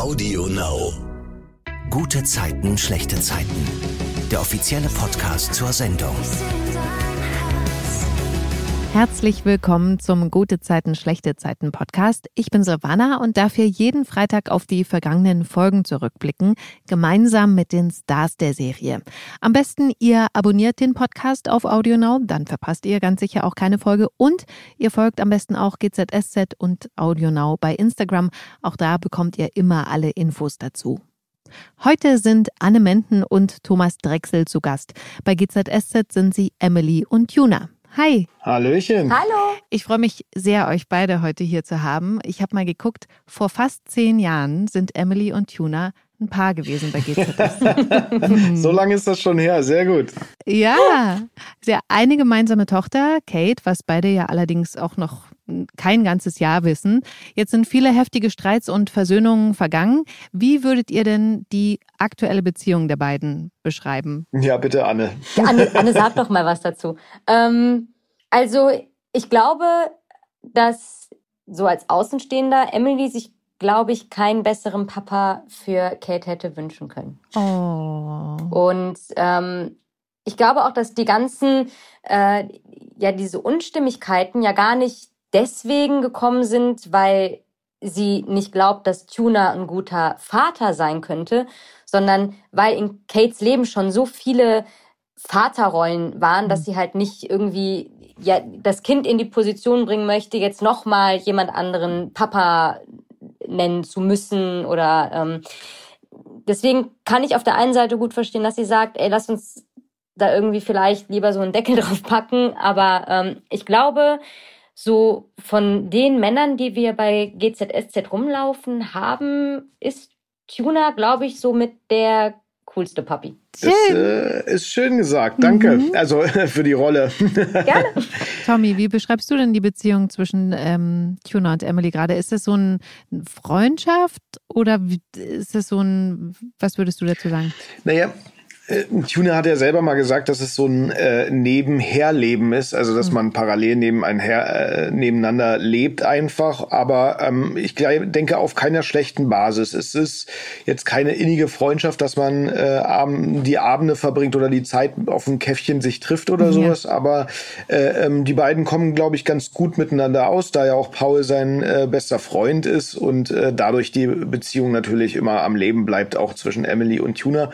Audio Now. Gute Zeiten, schlechte Zeiten. Der offizielle Podcast zur Sendung. Herzlich willkommen zum Gute Zeiten, schlechte Zeiten Podcast. Ich bin Silvana und darf hier jeden Freitag auf die vergangenen Folgen zurückblicken, gemeinsam mit den Stars der Serie. Am besten ihr abonniert den Podcast auf AudioNow, dann verpasst ihr ganz sicher auch keine Folge und ihr folgt am besten auch GZSZ und AudioNow bei Instagram. Auch da bekommt ihr immer alle Infos dazu. Heute sind Anne Menten und Thomas Drechsel zu Gast. Bei GZSZ sind sie Emily und Juna. Hi. Hallöchen. Hallo. Ich freue mich sehr, euch beide heute hier zu haben. Ich habe mal geguckt, vor fast zehn Jahren sind Emily und Tuna ein Paar gewesen bei GZS. so lange ist das schon her, sehr gut. Ja, sie hat eine gemeinsame Tochter, Kate, was beide ja allerdings auch noch kein ganzes Jahr wissen. Jetzt sind viele heftige Streits und Versöhnungen vergangen. Wie würdet ihr denn die aktuelle Beziehung der beiden beschreiben? Ja, bitte, Anne. Ja, Anne, Anne sag doch mal was dazu. Ähm, also, ich glaube, dass so als Außenstehender Emily sich glaube ich, keinen besseren Papa für Kate hätte wünschen können. Oh. Und ähm, ich glaube auch, dass die ganzen, äh, ja, diese Unstimmigkeiten ja gar nicht deswegen gekommen sind, weil sie nicht glaubt, dass Tuna ein guter Vater sein könnte, sondern weil in Kates Leben schon so viele Vaterrollen waren, dass mhm. sie halt nicht irgendwie ja das Kind in die Position bringen möchte, jetzt noch mal jemand anderen Papa nennen zu müssen oder ähm, deswegen kann ich auf der einen Seite gut verstehen, dass sie sagt, ey, lass uns da irgendwie vielleicht lieber so einen Deckel drauf packen, aber ähm, ich glaube, so von den Männern, die wir bei GZSZ rumlaufen haben, ist Tuna, glaube ich, so mit der coolste Papi. Das äh, ist schön gesagt. Danke. Mhm. Also für die Rolle. Gerne. Tommy, wie beschreibst du denn die Beziehung zwischen ähm, Tuna und Emily gerade? Ist das so eine Freundschaft oder ist das so ein, was würdest du dazu sagen? Naja, äh, Tuna hat ja selber mal gesagt, dass es so ein äh, Nebenherleben ist, also dass mhm. man parallel nebenher, äh, nebeneinander lebt einfach. Aber ähm, ich denke auf keiner schlechten Basis. Es ist jetzt keine innige Freundschaft, dass man äh, die Abende verbringt oder die Zeit auf ein Käffchen sich trifft oder mhm, sowas. Aber äh, ähm, die beiden kommen, glaube ich, ganz gut miteinander aus, da ja auch Paul sein äh, bester Freund ist und äh, dadurch die Beziehung natürlich immer am Leben bleibt, auch zwischen Emily und Tuna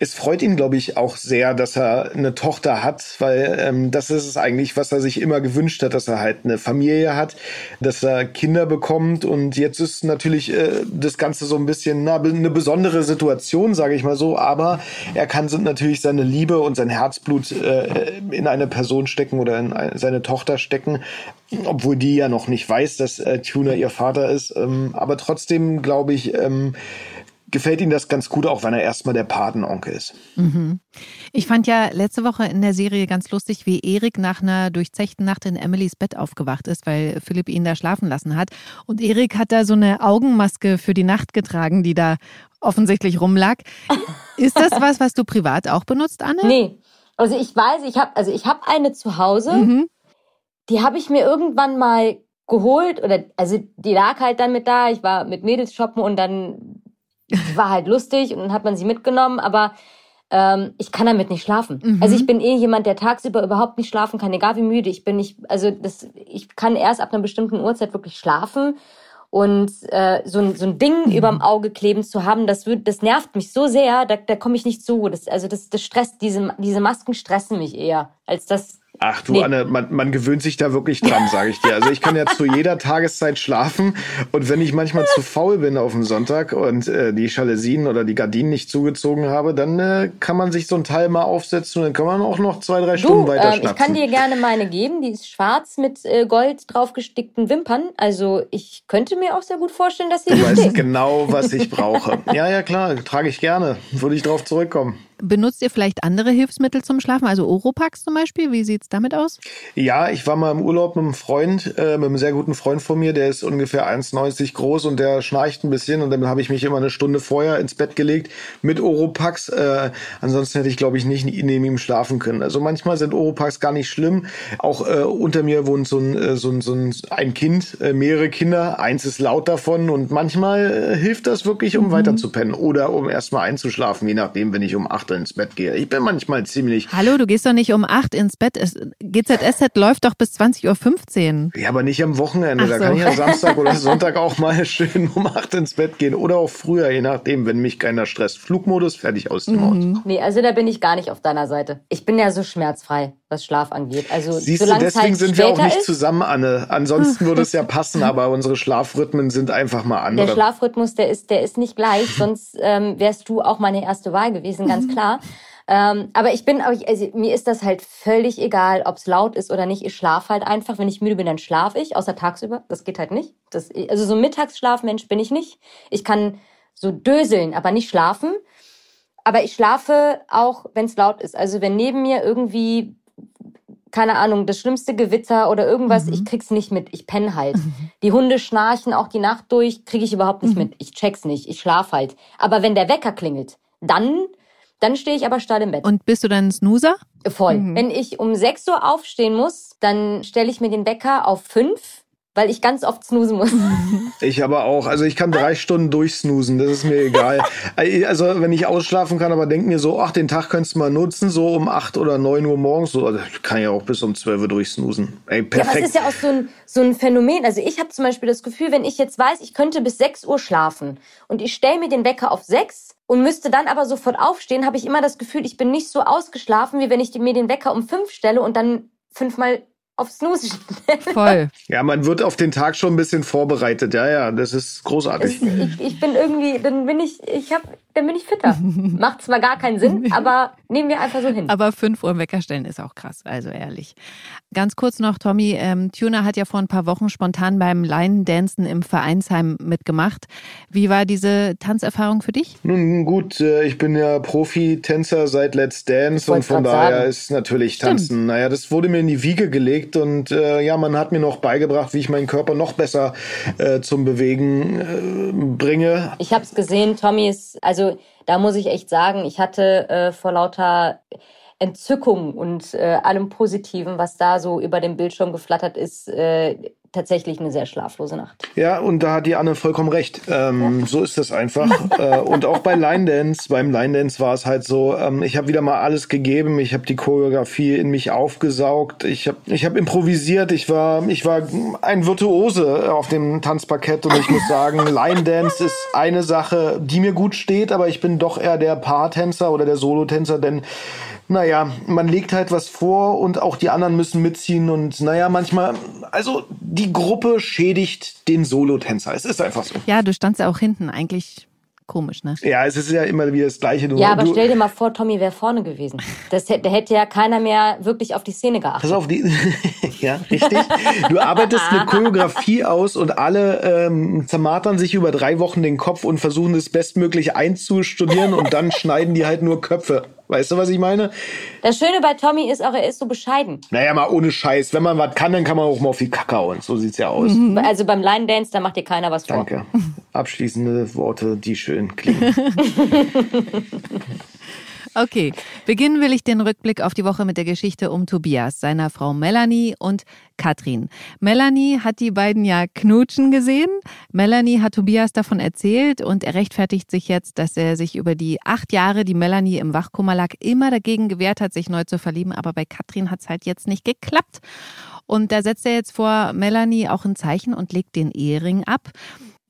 es freut ihn, glaube ich, auch sehr, dass er eine Tochter hat, weil ähm, das ist es eigentlich, was er sich immer gewünscht hat, dass er halt eine Familie hat, dass er Kinder bekommt. Und jetzt ist natürlich äh, das Ganze so ein bisschen na, eine besondere Situation, sage ich mal so, aber er kann natürlich seine Liebe und sein Herzblut äh, in eine Person stecken oder in eine, seine Tochter stecken, obwohl die ja noch nicht weiß, dass äh, Tuna ihr Vater ist, ähm, aber trotzdem glaube ich, ähm, gefällt ihm das ganz gut, auch wenn er erstmal der Patenonkel ist. Mhm. Ich fand ja letzte Woche in der Serie ganz lustig, wie Erik nach einer durchzechten Nacht in Emilys Bett aufgewacht ist, weil Philipp ihn da schlafen lassen hat. Und Erik hat da so eine Augenmaske für die Nacht getragen, die da offensichtlich rumlag. Ist das was, was du privat auch benutzt, Anne? Nee. Also ich weiß, ich habe also ich habe eine zu Hause. Mhm. Die habe ich mir irgendwann mal geholt oder also die lag halt dann mit da. Ich war mit Mädels shoppen und dann war halt lustig und dann hat man sie mitgenommen, aber ähm, ich kann damit nicht schlafen. Mhm. Also ich bin eh jemand, der tagsüber überhaupt nicht schlafen kann, egal wie müde ich bin. Ich, also das, ich kann erst ab einer bestimmten Uhrzeit wirklich schlafen. Und äh, so, ein, so ein Ding mhm. überm Auge kleben zu haben, das, wird, das nervt mich so sehr, da, da komme ich nicht zu. Das, also das, das stresst, diese, diese Masken stressen mich eher, als das Ach du nee. Anne, man, man gewöhnt sich da wirklich dran, sage ich dir. Also ich kann ja zu jeder Tageszeit schlafen und wenn ich manchmal zu faul bin auf dem Sonntag und äh, die Jalousien oder die Gardinen nicht zugezogen habe, dann äh, kann man sich so ein Teil mal aufsetzen und dann kann man auch noch zwei, drei Stunden du, weiter ähm, Ich kann dir gerne meine geben, die ist schwarz mit äh, Gold draufgestickten Wimpern. Also ich könnte mir auch sehr gut vorstellen, dass sie Du weißt genau, was ich brauche. Ja, ja klar, trage ich gerne. Würde ich drauf zurückkommen. Benutzt ihr vielleicht andere Hilfsmittel zum Schlafen, also Oropax zum Beispiel? Wie sieht's damit aus? Ja, ich war mal im Urlaub mit einem Freund, äh, mit einem sehr guten Freund von mir, der ist ungefähr 1,90 groß und der schnarcht ein bisschen und dann habe ich mich immer eine Stunde vorher ins Bett gelegt mit Oropax. Äh, ansonsten hätte ich, glaube ich, nicht neben ihm schlafen können. Also manchmal sind Oropax gar nicht schlimm. Auch äh, unter mir wohnt so ein, äh, so ein, so ein, ein Kind, äh, mehrere Kinder, eins ist laut davon und manchmal äh, hilft das wirklich, um mhm. weiter zu pennen oder um erstmal einzuschlafen, je nachdem, wenn ich um acht ins Bett gehe. Ich bin manchmal ziemlich. Hallo, du gehst doch nicht um acht ins Bett. Es, GZSZ läuft doch bis 20.15 Uhr. Ja, aber nicht am Wochenende. So. Da kann ich ja Samstag oder Sonntag auch mal schön um acht ins Bett gehen oder auch früher, je nachdem, wenn mich keiner stresst. Flugmodus, fertig aus dem mhm. Auto. Nee, also da bin ich gar nicht auf deiner Seite. Ich bin ja so schmerzfrei, was Schlaf angeht. Also Siehst du, deswegen halt sind wir auch nicht ist, zusammen, Anne. Ansonsten würde es ja passen, aber unsere Schlafrhythmen sind einfach mal andere. Der Schlafrhythmus, der ist, der ist nicht gleich, sonst ähm, wärst du auch meine erste Wahl gewesen, ganz mhm. Klar. Ähm, aber ich bin, also mir ist das halt völlig egal, ob es laut ist oder nicht. Ich schlafe halt einfach. Wenn ich müde bin, dann schlafe ich, außer tagsüber. Das geht halt nicht. Das, also so ein Mittagsschlafmensch bin ich nicht. Ich kann so döseln, aber nicht schlafen. Aber ich schlafe auch, wenn es laut ist. Also wenn neben mir irgendwie keine Ahnung, das schlimmste Gewitter oder irgendwas, mhm. ich krieg's nicht mit. Ich penne halt. Mhm. Die Hunde schnarchen auch die Nacht durch, kriege ich überhaupt nicht mhm. mit. Ich check's nicht. Ich schlaf halt. Aber wenn der Wecker klingelt, dann dann stehe ich aber steil im Bett. Und bist du dann ein Snoozer? Voll. Mhm. Wenn ich um 6 Uhr aufstehen muss, dann stelle ich mir den Wecker auf 5 weil ich ganz oft snoosen muss. Ich aber auch. Also ich kann drei Stunden durchsnoosen, das ist mir egal. Also wenn ich ausschlafen kann, aber denk mir so, ach, den Tag könntest du mal nutzen, so um acht oder neun Uhr morgens. So, also kann ja auch bis um zwölf Uhr durchsnoosen. Ey, perfekt. Ja, es ist ja auch so ein, so ein Phänomen. Also ich habe zum Beispiel das Gefühl, wenn ich jetzt weiß, ich könnte bis sechs Uhr schlafen und ich stelle mir den Wecker auf sechs und müsste dann aber sofort aufstehen, habe ich immer das Gefühl, ich bin nicht so ausgeschlafen, wie wenn ich mir den Wecker um fünf stelle und dann fünfmal auf Snooze Voll. Ja, man wird auf den Tag schon ein bisschen vorbereitet. Ja, ja, das ist großartig. Ich, ich bin irgendwie, dann bin ich, ich habe dann bin ich fitter. Macht zwar gar keinen Sinn, aber nehmen wir einfach so hin. Aber 5 Uhr Wecker stellen ist auch krass, also ehrlich. Ganz kurz noch, Tommy, ähm, Tuna hat ja vor ein paar Wochen spontan beim Line-Dancen im Vereinsheim mitgemacht. Wie war diese Tanzerfahrung für dich? Nun gut, äh, ich bin ja Profi-Tänzer seit Let's Dance und von daher sagen. ist natürlich Tanzen, Stimmt. naja, das wurde mir in die Wiege gelegt und äh, ja, man hat mir noch beigebracht, wie ich meinen Körper noch besser äh, zum Bewegen äh, bringe. Ich habe es gesehen, Tommy ist, also da muss ich echt sagen, ich hatte äh, vor lauter Entzückung und äh, allem Positiven, was da so über dem Bildschirm geflattert ist, äh, tatsächlich eine sehr schlaflose Nacht. Ja, und da hat die Anne vollkommen recht. Ähm, ja. So ist das einfach. äh, und auch bei Line Dance, beim Line Dance war es halt so, ähm, ich habe wieder mal alles gegeben. Ich habe die Choreografie in mich aufgesaugt. Ich habe ich hab improvisiert. Ich war, ich war ein Virtuose auf dem Tanzparkett und ich muss sagen, Line Dance ist eine Sache, die mir gut steht, aber ich bin doch eher der Paartänzer oder der Solotänzer, denn naja, man legt halt was vor und auch die anderen müssen mitziehen und naja, manchmal, also die Gruppe schädigt den Solotänzer. Es ist einfach so. Ja, du standst ja auch hinten eigentlich. Komisch, ne? Ja, es ist ja immer wieder das Gleiche. Du, ja, aber du, stell dir mal vor, Tommy wäre vorne gewesen. Das, da hätte ja keiner mehr wirklich auf die Szene geachtet. Pass auf, die, ja, richtig. Du arbeitest eine Choreografie aus und alle ähm, zermartern sich über drei Wochen den Kopf und versuchen es bestmöglich einzustudieren und dann schneiden die halt nur Köpfe. Weißt du, was ich meine? Das Schöne bei Tommy ist auch, er ist so bescheiden. Naja, mal ohne Scheiß. Wenn man was kann, dann kann man auch mal auf die Kacke hauen. So sieht's ja aus. Mhm. Also beim Line Dance, da macht dir keiner was vor. Danke. Abschließende Worte, die schön klingen. Okay, beginnen will ich den Rückblick auf die Woche mit der Geschichte um Tobias, seiner Frau Melanie und Katrin. Melanie hat die beiden ja knutschen gesehen. Melanie hat Tobias davon erzählt und er rechtfertigt sich jetzt, dass er sich über die acht Jahre, die Melanie im Wachkoma lag, immer dagegen gewehrt hat, sich neu zu verlieben. Aber bei Katrin hat es halt jetzt nicht geklappt. Und da setzt er jetzt vor Melanie auch ein Zeichen und legt den Ehering ab.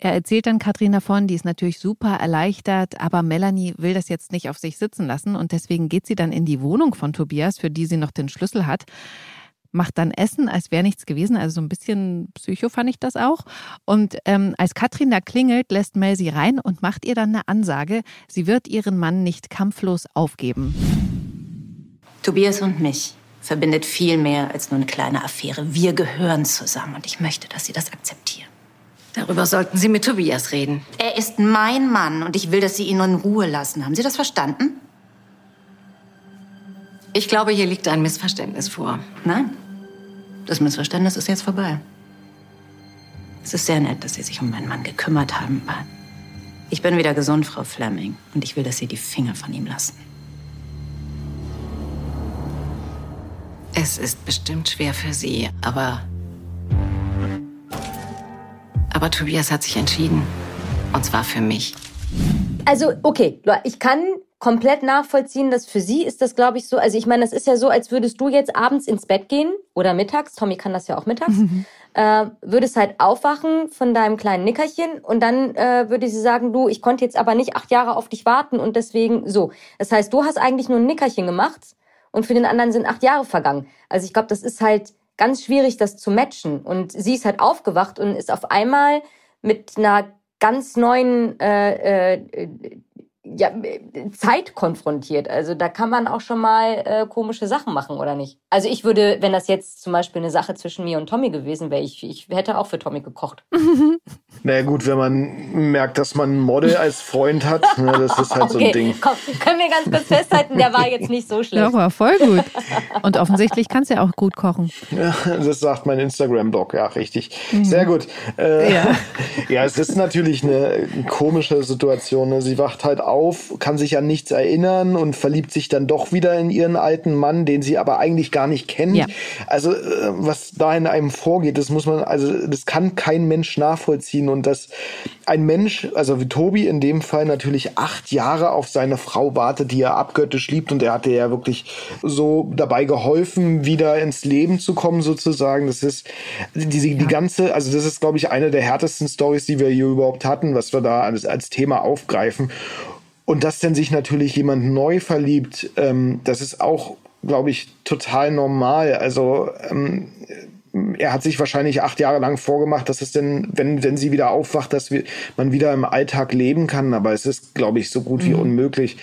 Er erzählt dann Katrin davon, die ist natürlich super erleichtert, aber Melanie will das jetzt nicht auf sich sitzen lassen und deswegen geht sie dann in die Wohnung von Tobias, für die sie noch den Schlüssel hat, macht dann Essen, als wäre nichts gewesen. Also so ein bisschen Psycho fand ich das auch. Und ähm, als Katrin da klingelt, lässt Mel sie rein und macht ihr dann eine Ansage, sie wird ihren Mann nicht kampflos aufgeben. Tobias und mich verbindet viel mehr als nur eine kleine Affäre. Wir gehören zusammen und ich möchte, dass Sie das akzeptieren. Darüber sollten Sie mit Tobias reden. Er ist mein Mann und ich will, dass Sie ihn in Ruhe lassen. Haben Sie das verstanden? Ich glaube, hier liegt ein Missverständnis vor. Nein, das Missverständnis ist jetzt vorbei. Es ist sehr nett, dass Sie sich um meinen Mann gekümmert haben, aber ich bin wieder gesund, Frau Fleming, und ich will, dass Sie die Finger von ihm lassen. Es ist bestimmt schwer für Sie, aber. Aber Tobias hat sich entschieden. Und zwar für mich. Also, okay, ich kann komplett nachvollziehen, dass für sie ist das, glaube ich, so. Also, ich meine, das ist ja so, als würdest du jetzt abends ins Bett gehen oder mittags. Tommy kann das ja auch mittags. Mhm. Äh, würdest halt aufwachen von deinem kleinen Nickerchen und dann äh, würde sie sagen, du, ich konnte jetzt aber nicht acht Jahre auf dich warten und deswegen so. Das heißt, du hast eigentlich nur ein Nickerchen gemacht und für den anderen sind acht Jahre vergangen. Also ich glaube, das ist halt ganz schwierig, das zu matchen. Und sie ist halt aufgewacht und ist auf einmal mit einer ganz neuen äh, äh, ja, Zeit konfrontiert. Also da kann man auch schon mal äh, komische Sachen machen, oder nicht? Also ich würde, wenn das jetzt zum Beispiel eine Sache zwischen mir und Tommy gewesen wäre, ich, ich hätte auch für Tommy gekocht. naja gut, wenn man merkt, dass man ein Model als Freund hat, ne, das ist halt okay, so ein Ding. Komm, können wir ganz kurz festhalten, der war jetzt nicht so schlecht. Ja, war voll gut. Und offensichtlich kannst du ja auch gut kochen. Ja, das sagt mein Instagram-Blog, ja, richtig. Mhm. Sehr gut. Äh, ja. ja, es ist natürlich eine komische Situation. Ne? Sie wacht halt auf auf, kann sich an nichts erinnern und verliebt sich dann doch wieder in ihren alten Mann, den sie aber eigentlich gar nicht kennt. Ja. Also äh, was da in einem vorgeht, das muss man, also das kann kein Mensch nachvollziehen und dass ein Mensch, also wie Tobi in dem Fall natürlich acht Jahre auf seine Frau wartet, die er abgöttisch liebt und er hatte ja wirklich so dabei geholfen, wieder ins Leben zu kommen sozusagen. Das ist die, die ganze, also das ist glaube ich eine der härtesten Stories, die wir hier überhaupt hatten, was wir da als, als Thema aufgreifen. Und dass denn sich natürlich jemand neu verliebt, ähm, das ist auch, glaube ich, total normal. Also ähm, er hat sich wahrscheinlich acht Jahre lang vorgemacht, dass es denn, wenn, wenn sie wieder aufwacht, dass wir, man wieder im Alltag leben kann. Aber es ist, glaube ich, so gut wie mhm. unmöglich.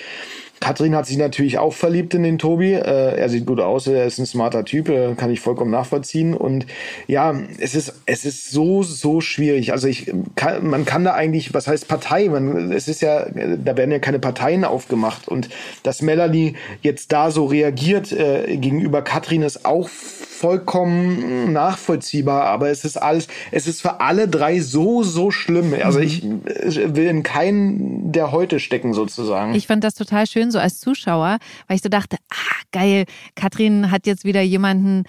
Katrin hat sich natürlich auch verliebt in den Tobi. Äh, er sieht gut aus, er ist ein smarter Typ, äh, kann ich vollkommen nachvollziehen. Und ja, es ist, es ist so, so schwierig. Also ich kann, man kann da eigentlich, was heißt Partei? Man, es ist ja, da werden ja keine Parteien aufgemacht. Und dass Melanie jetzt da so reagiert äh, gegenüber Katrin ist auch vollkommen nachvollziehbar, aber es ist alles, es ist für alle drei so, so schlimm. Also ich will in keinen der heute stecken sozusagen. Ich fand das total schön so als Zuschauer, weil ich so dachte, ah, geil, Katrin hat jetzt wieder jemanden,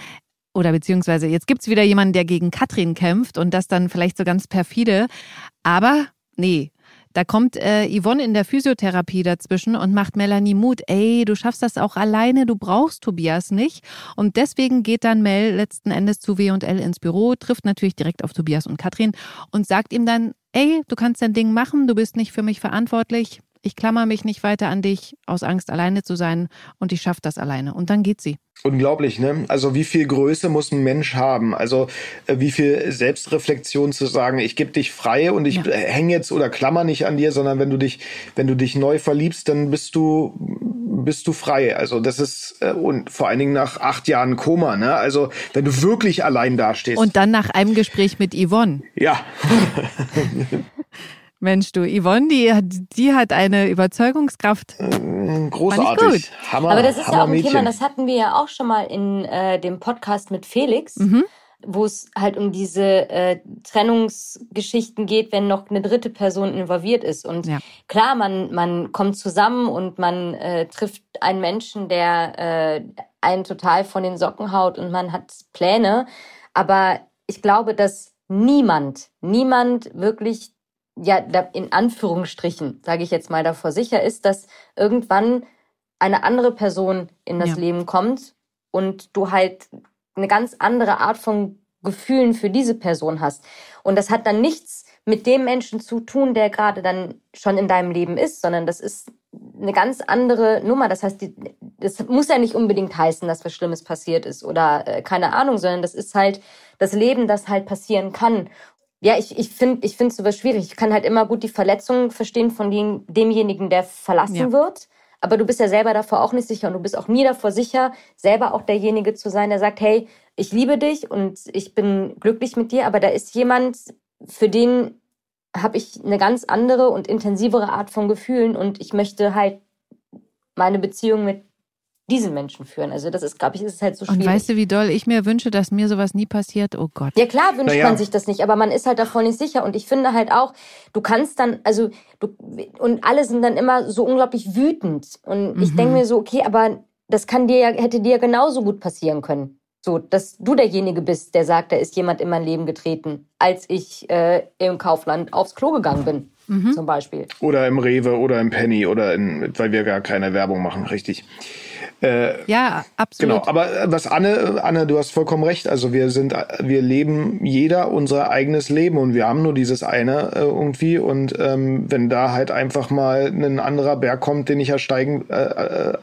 oder beziehungsweise jetzt gibt es wieder jemanden, der gegen Katrin kämpft und das dann vielleicht so ganz perfide. Aber nee, da kommt äh, Yvonne in der Physiotherapie dazwischen und macht Melanie Mut. Ey, du schaffst das auch alleine, du brauchst Tobias nicht. Und deswegen geht dann Mel letzten Endes zu W&L ins Büro, trifft natürlich direkt auf Tobias und Katrin und sagt ihm dann, ey, du kannst dein Ding machen, du bist nicht für mich verantwortlich. Ich klammer mich nicht weiter an dich aus Angst, alleine zu sein und ich schaffe das alleine. Und dann geht sie. Unglaublich, ne? Also wie viel Größe muss ein Mensch haben? Also äh, wie viel Selbstreflexion zu sagen, ich gebe dich frei und ich ja. hänge jetzt oder klammer nicht an dir, sondern wenn du dich, wenn du dich neu verliebst, dann bist du bist du frei. Also das ist äh, und vor allen Dingen nach acht Jahren Koma, ne? Also wenn du wirklich allein dastehst. Und dann nach einem Gespräch mit Yvonne. Ja. Mensch, du, Yvonne, die, die hat eine Überzeugungskraft. Äh, großartig. Hammer, Aber das ist ja auch ein Thema, das hatten wir ja auch schon mal in äh, dem Podcast mit Felix. Mhm wo es halt um diese äh, Trennungsgeschichten geht, wenn noch eine dritte Person involviert ist. Und ja. klar, man, man kommt zusammen und man äh, trifft einen Menschen, der äh, einen total von den Socken haut und man hat Pläne. Aber ich glaube, dass niemand, niemand wirklich ja, in Anführungsstrichen, sage ich jetzt mal davor sicher ist, dass irgendwann eine andere Person in das ja. Leben kommt und du halt eine ganz andere Art von Gefühlen für diese Person hast. Und das hat dann nichts mit dem Menschen zu tun, der gerade dann schon in deinem Leben ist, sondern das ist eine ganz andere Nummer. Das heißt, die, das muss ja nicht unbedingt heißen, dass was Schlimmes passiert ist oder äh, keine Ahnung, sondern das ist halt das Leben, das halt passieren kann ja, ich, ich finde ich sowas schwierig. Ich kann halt immer gut die Verletzungen verstehen von dem, demjenigen, der verlassen ja. wird. Aber du bist ja selber davor auch nicht sicher und du bist auch nie davor sicher, selber auch derjenige zu sein, der sagt, hey, ich liebe dich und ich bin glücklich mit dir, aber da ist jemand, für den habe ich eine ganz andere und intensivere Art von Gefühlen und ich möchte halt meine Beziehung mit diesen Menschen führen. Also das ist, glaube ich, ist halt so schwierig. Und weißt du, wie doll ich mir wünsche, dass mir sowas nie passiert? Oh Gott. Ja klar wünscht naja. man sich das nicht, aber man ist halt davon nicht sicher. Und ich finde halt auch, du kannst dann, also du und alle sind dann immer so unglaublich wütend. Und ich mhm. denke mir so, okay, aber das kann dir ja, hätte dir ja genauso gut passieren können. So, dass du derjenige bist, der sagt, da ist jemand in mein Leben getreten, als ich äh, im Kaufland aufs Klo gegangen bin. Mhm. Zum Beispiel. Oder im Rewe oder im Penny oder in, weil wir gar keine Werbung machen, richtig. Äh, ja, absolut. Genau, aber äh, was Anne, Anne, du hast vollkommen recht. Also wir sind, wir leben jeder unser eigenes Leben und wir haben nur dieses eine äh, irgendwie. Und ähm, wenn da halt einfach mal ein anderer Berg kommt, den ich ja steigen, äh,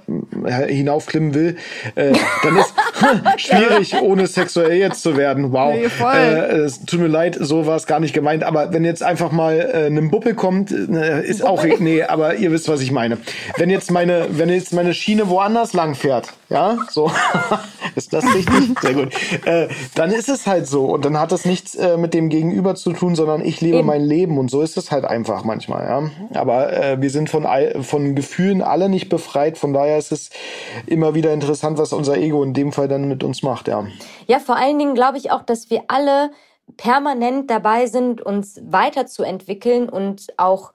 äh, hinaufklimmen will, äh, dann ist schwierig, ohne sexuell jetzt zu werden. Wow. Nee, äh, es tut mir leid, so war es gar nicht gemeint. Aber wenn jetzt einfach mal äh, ein Buppel kommt, äh, ist Buppel? auch nee, aber ihr wisst, was ich meine. Wenn jetzt meine, wenn jetzt meine Schiene woanders lang fährt, ja, so, ist das richtig? Sehr gut. Äh, dann ist es halt so und dann hat das nichts äh, mit dem Gegenüber zu tun, sondern ich lebe Eben. mein Leben und so ist es halt einfach manchmal, ja. Aber äh, wir sind von, von Gefühlen alle nicht befreit, von daher ist es immer wieder interessant, was unser Ego in dem Fall dann mit uns macht, ja. Ja, vor allen Dingen glaube ich auch, dass wir alle permanent dabei sind, uns weiterzuentwickeln und auch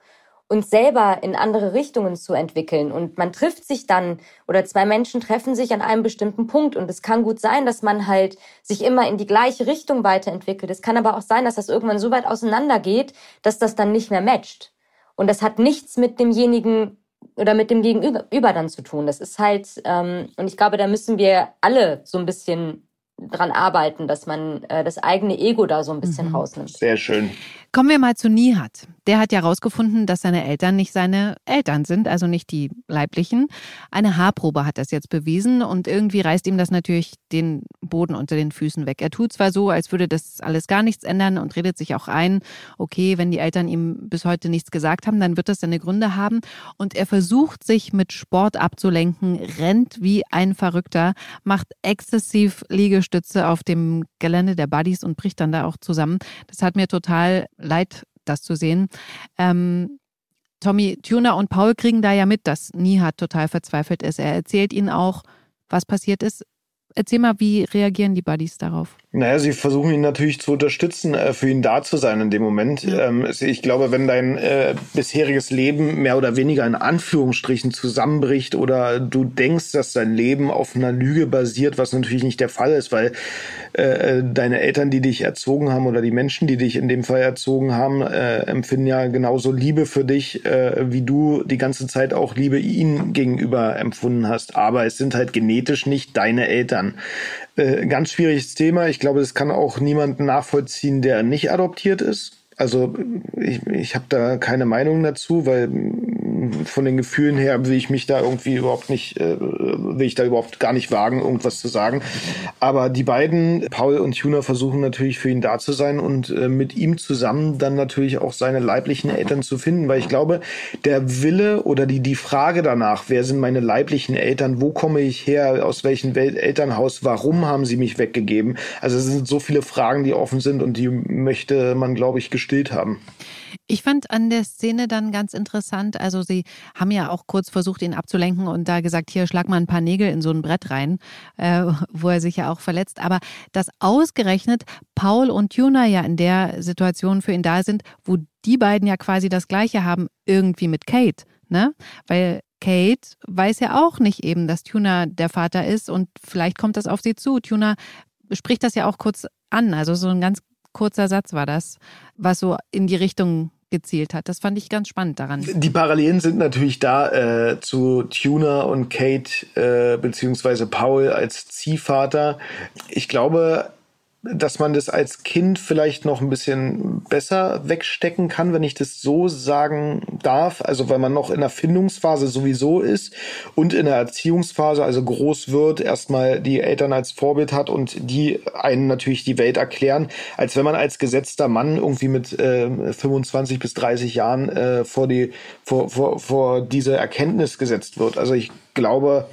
uns selber in andere Richtungen zu entwickeln. Und man trifft sich dann oder zwei Menschen treffen sich an einem bestimmten Punkt. Und es kann gut sein, dass man halt sich immer in die gleiche Richtung weiterentwickelt. Es kann aber auch sein, dass das irgendwann so weit auseinandergeht, dass das dann nicht mehr matcht. Und das hat nichts mit demjenigen oder mit dem Gegenüber dann zu tun. Das ist halt, ähm, und ich glaube, da müssen wir alle so ein bisschen dran arbeiten, dass man äh, das eigene Ego da so ein bisschen mhm. rausnimmt. Sehr schön. Kommen wir mal zu Nihat. Der hat ja herausgefunden, dass seine Eltern nicht seine Eltern sind, also nicht die leiblichen. Eine Haarprobe hat das jetzt bewiesen und irgendwie reißt ihm das natürlich den Boden unter den Füßen weg. Er tut zwar so, als würde das alles gar nichts ändern und redet sich auch ein, okay, wenn die Eltern ihm bis heute nichts gesagt haben, dann wird das seine Gründe haben. Und er versucht sich mit Sport abzulenken, rennt wie ein Verrückter, macht exzessiv Liegestütze auf dem Gelände der Buddies und bricht dann da auch zusammen. Das hat mir total leid, das zu sehen. Ähm, Tommy Tuner und Paul kriegen da ja mit, dass Nihat total verzweifelt ist. Er erzählt ihnen auch, was passiert ist. Erzähl mal, wie reagieren die Buddies darauf? Naja, sie versuchen ihn natürlich zu unterstützen, äh, für ihn da zu sein in dem Moment. Ähm, ich glaube, wenn dein äh, bisheriges Leben mehr oder weniger in Anführungsstrichen zusammenbricht oder du denkst, dass dein Leben auf einer Lüge basiert, was natürlich nicht der Fall ist, weil äh, deine Eltern, die dich erzogen haben oder die Menschen, die dich in dem Fall erzogen haben, äh, empfinden ja genauso Liebe für dich, wie du die ganze Zeit auch Liebe ihnen gegenüber empfunden hast. Aber es sind halt genetisch nicht deine Eltern. Äh, ganz schwieriges Thema. Ich glaube, das kann auch niemand nachvollziehen, der nicht adoptiert ist. Also ich, ich habe da keine Meinung dazu, weil von den Gefühlen her will ich mich da irgendwie überhaupt nicht, äh, will ich da überhaupt gar nicht wagen, irgendwas zu sagen. Aber die beiden, Paul und Tuna, versuchen natürlich für ihn da zu sein und äh, mit ihm zusammen dann natürlich auch seine leiblichen Eltern zu finden, weil ich glaube, der Wille oder die, die Frage danach, wer sind meine leiblichen Eltern, wo komme ich her, aus welchem Welt Elternhaus, warum haben sie mich weggegeben? Also es sind so viele Fragen, die offen sind und die möchte man, glaube ich, gestillt haben. Ich fand an der Szene dann ganz interessant, also sie haben ja auch kurz versucht, ihn abzulenken und da gesagt, hier schlag mal ein paar Nägel in so ein Brett rein, äh, wo er sich ja auch verletzt. Aber dass ausgerechnet Paul und Tuna ja in der Situation für ihn da sind, wo die beiden ja quasi das Gleiche haben, irgendwie mit Kate, ne? Weil Kate weiß ja auch nicht eben, dass Tuna der Vater ist und vielleicht kommt das auf sie zu. Tuna spricht das ja auch kurz an, also so ein ganz kurzer Satz war das, was so in die Richtung gezielt hat. Das fand ich ganz spannend daran. Die Parallelen sind natürlich da äh, zu Tuna und Kate äh, beziehungsweise Paul als Ziehvater. Ich glaube, dass man das als Kind vielleicht noch ein bisschen besser wegstecken kann, wenn ich das so sagen darf. Also weil man noch in der Findungsphase sowieso ist und in der Erziehungsphase, also groß wird, erstmal die Eltern als Vorbild hat und die einen natürlich die Welt erklären, als wenn man als gesetzter Mann irgendwie mit äh, 25 bis 30 Jahren äh, vor die vor, vor, vor diese Erkenntnis gesetzt wird. Also ich glaube,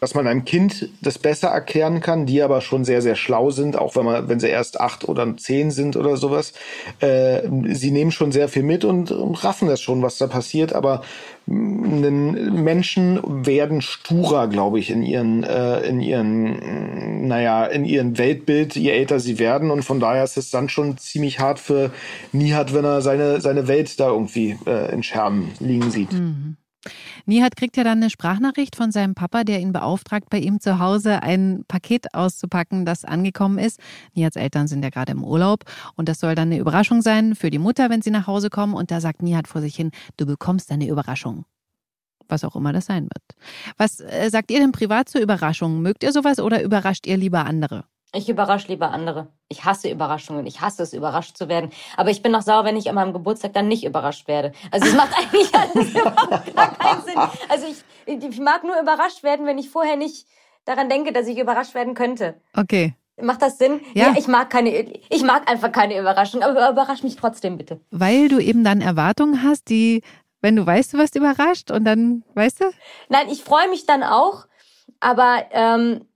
dass man einem Kind das besser erklären kann, die aber schon sehr, sehr schlau sind, auch wenn man, wenn sie erst acht oder zehn sind oder sowas. Äh, sie nehmen schon sehr viel mit und, und raffen das schon, was da passiert, aber Menschen werden sturer, glaube ich, in ihren, äh, in ihren, naja, in ihren Weltbild, je älter sie werden. Und von daher ist es dann schon ziemlich hart für Nihat, wenn er seine, seine Welt da irgendwie äh, in Scherben liegen sieht. Mhm. Nihat kriegt ja dann eine Sprachnachricht von seinem Papa, der ihn beauftragt, bei ihm zu Hause ein Paket auszupacken, das angekommen ist. Nihats Eltern sind ja gerade im Urlaub und das soll dann eine Überraschung sein für die Mutter, wenn sie nach Hause kommen. Und da sagt Nihat vor sich hin, du bekommst eine Überraschung. Was auch immer das sein wird. Was äh, sagt ihr denn privat zur Überraschung? Mögt ihr sowas oder überrascht ihr lieber andere? Ich überrasche lieber andere. Ich hasse Überraschungen. Ich hasse es, überrascht zu werden. Aber ich bin noch sauer, wenn ich an meinem Geburtstag dann nicht überrascht werde. Also es macht eigentlich alles überhaupt gar keinen Sinn. Also ich, ich mag nur überrascht werden, wenn ich vorher nicht daran denke, dass ich überrascht werden könnte. Okay. Macht das Sinn? Ja. ja. ich mag keine, ich mag einfach keine Überraschung, aber überrasch mich trotzdem bitte. Weil du eben dann Erwartungen hast, die, wenn du weißt, du wirst überrascht und dann, weißt du? Nein, ich freue mich dann auch, aber ähm,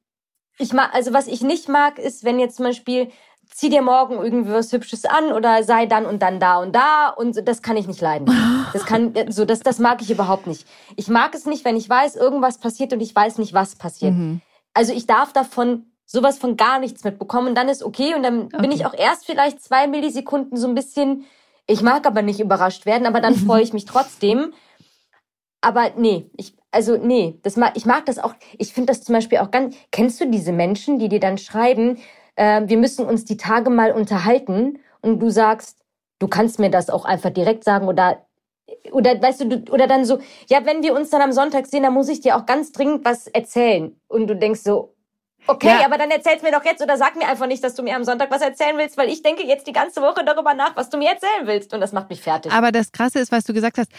ich mag, also was ich nicht mag, ist, wenn jetzt zum Beispiel zieh dir morgen irgendwie was Hübsches an oder sei dann und dann da und da und das kann ich nicht leiden. Das kann, so, das, das mag ich überhaupt nicht. Ich mag es nicht, wenn ich weiß, irgendwas passiert und ich weiß nicht, was passiert. Mhm. Also ich darf davon sowas von gar nichts mitbekommen, dann ist okay und dann okay. bin ich auch erst vielleicht zwei Millisekunden so ein bisschen, ich mag aber nicht überrascht werden, aber dann freue ich mich trotzdem. Aber nee, ich, also nee, das mag, ich mag das auch. Ich finde das zum Beispiel auch ganz. Kennst du diese Menschen, die dir dann schreiben, äh, wir müssen uns die Tage mal unterhalten und du sagst, du kannst mir das auch einfach direkt sagen oder oder weißt du, du, oder dann so, ja, wenn wir uns dann am Sonntag sehen, dann muss ich dir auch ganz dringend was erzählen. Und du denkst so, Okay, ja. aber dann erzähl's mir doch jetzt oder sag mir einfach nicht, dass du mir am Sonntag was erzählen willst, weil ich denke jetzt die ganze Woche darüber nach, was du mir erzählen willst und das macht mich fertig. Aber das Krasse ist, was du gesagt hast,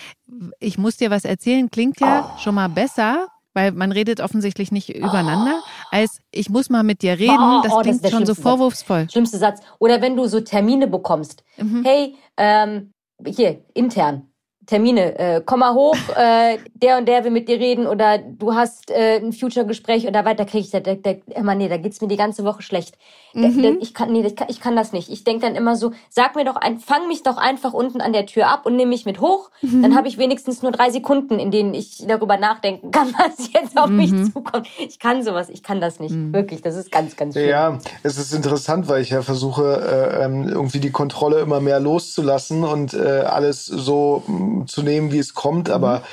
ich muss dir was erzählen, klingt ja oh. schon mal besser, weil man redet offensichtlich nicht übereinander, oh. als ich muss mal mit dir reden. Oh, das klingt das schon so vorwurfsvoll. Satz. Schlimmste Satz. Oder wenn du so Termine bekommst. Mhm. Hey, ähm, hier, intern. Termine, äh, komm mal hoch, äh, der und der will mit dir reden oder du hast äh, ein Future-Gespräch oder weiter krieg ich, da, da, da, immer, nee, da geht's mir die ganze Woche schlecht. Mhm. Da, ich kann, nee, ich kann, ich kann das nicht. Ich denk dann immer so, sag mir doch ein, fang mich doch einfach unten an der Tür ab und nimm mich mit hoch. Mhm. Dann habe ich wenigstens nur drei Sekunden, in denen ich darüber nachdenken kann, was jetzt auf mhm. mich zukommt. Ich kann sowas, ich kann das nicht. Mhm. Wirklich, das ist ganz, ganz schön. Ja, es ist interessant, weil ich ja versuche, äh, ähm, irgendwie die Kontrolle immer mehr loszulassen und äh, alles so zu nehmen, wie es kommt, aber mhm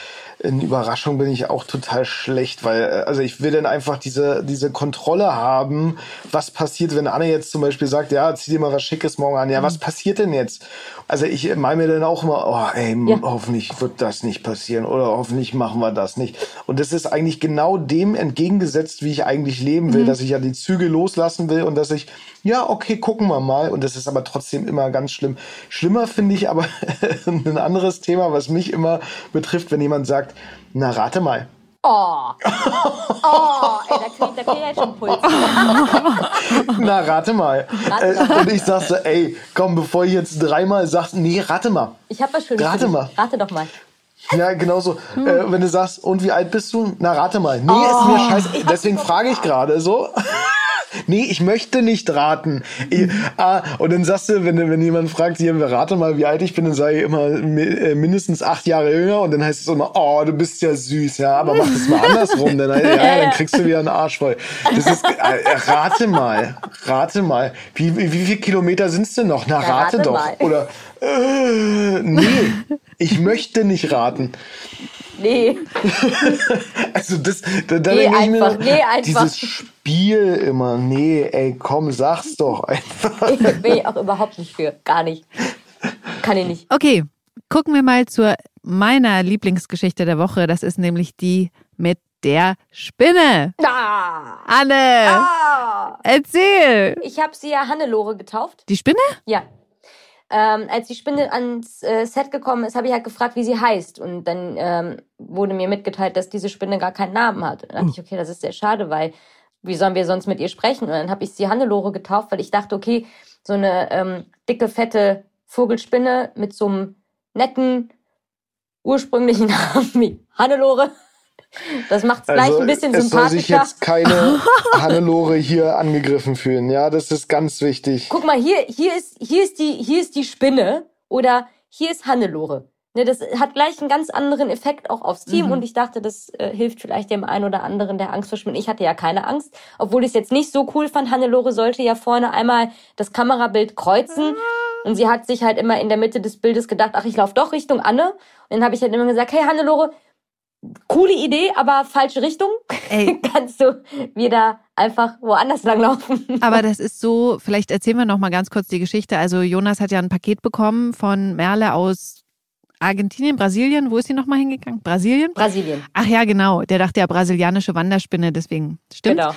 in Überraschung bin ich auch total schlecht, weil äh, also ich will dann einfach diese diese Kontrolle haben, was passiert, wenn Anne jetzt zum Beispiel sagt, ja, zieh dir mal was Schickes morgen an, ja, mhm. was passiert denn jetzt? Also ich meine mir dann auch immer, oh, ey, ja. hoffentlich wird das nicht passieren oder hoffentlich machen wir das nicht. Und das ist eigentlich genau dem entgegengesetzt, wie ich eigentlich leben will, mhm. dass ich ja die Züge loslassen will und dass ich ja, okay, gucken wir mal. Und das ist aber trotzdem immer ganz schlimm. Schlimmer finde ich aber ein anderes Thema, was mich immer betrifft, wenn jemand sagt, na rate mal. Oh. Oh, ey, da krieg, da krieg jetzt schon Puls. Na, rate mal. Rate mal. Äh, und ich sag so, ey, komm, bevor ich jetzt dreimal sagst, nee, rate mal. Ich hab was Schönes. Rate mal. Rate doch mal. Ja, genau so. Hm. Äh, wenn du sagst, und wie alt bist du? Na, rate mal. Nee, oh. ist mir oh. scheiße. Deswegen frage ich gerade so nee, ich möchte nicht raten. Ich, ah, und dann sagst du, wenn, wenn jemand fragt, hier, rate mal, wie alt ich bin, dann sage ich immer äh, mindestens acht Jahre jünger und dann heißt es immer, oh, du bist ja süß, ja, aber mach das mal andersrum, dann, ja, dann kriegst du wieder einen Arsch voll. Das ist, äh, rate mal, rate mal, wie, wie, viele Kilometer sind's denn noch? Na, rate, rate doch. Mal. Oder, äh, nee, ich möchte nicht raten. Nee. also das, da, da nee, denke ich mir, nee, einfach. dieses Spiel immer, nee, ey, komm, sag's doch einfach. Ich bin ich auch überhaupt nicht für, gar nicht. Kann ich nicht. Okay, gucken wir mal zu meiner Lieblingsgeschichte der Woche. Das ist nämlich die mit der Spinne. Ah. Anne, ah. erzähl. Ich habe sie ja Hannelore getauft. Die Spinne? Ja. Ähm, als die Spinne ans äh, Set gekommen ist, habe ich halt gefragt, wie sie heißt. Und dann ähm, wurde mir mitgeteilt, dass diese Spinne gar keinen Namen hat. Und dann dachte ich, okay, das ist sehr schade, weil wie sollen wir sonst mit ihr sprechen? Und dann habe ich sie Hannelore getauft, weil ich dachte, okay, so eine ähm, dicke, fette Vogelspinne mit so einem netten, ursprünglichen Namen wie Hannelore. Das macht es gleich Also, ein bisschen es soll sich sympathischer. jetzt keine Hannelore hier angegriffen fühlen. Ja, das ist ganz wichtig. Guck mal, hier, hier, ist, hier, ist die, hier ist die Spinne oder hier ist Hannelore. Ne, das hat gleich einen ganz anderen Effekt auch aufs Team Mhm. und ich dachte, das äh, hilft vielleicht dem einen oder anderen, der Angst verschwindet. Ich hatte ja keine Angst, obwohl ich es jetzt nicht so cool fand. Hannelore sollte ja vorne einmal das Kamerabild kreuzen und sie hat sich halt immer in der Mitte des Bildes gedacht, ach, ich laufe doch Richtung Anne. Und dann habe ich halt immer gesagt, hey Hannelore, coole Idee, aber falsche Richtung. Ey. Kannst du wieder einfach woanders langlaufen. Aber das ist so, vielleicht erzählen wir noch mal ganz kurz die Geschichte. Also Jonas hat ja ein Paket bekommen von Merle aus Argentinien, Brasilien. Wo ist sie noch mal hingegangen? Brasilien? Brasilien. Ach ja, genau. Der dachte ja brasilianische Wanderspinne, deswegen stimmt. Genau.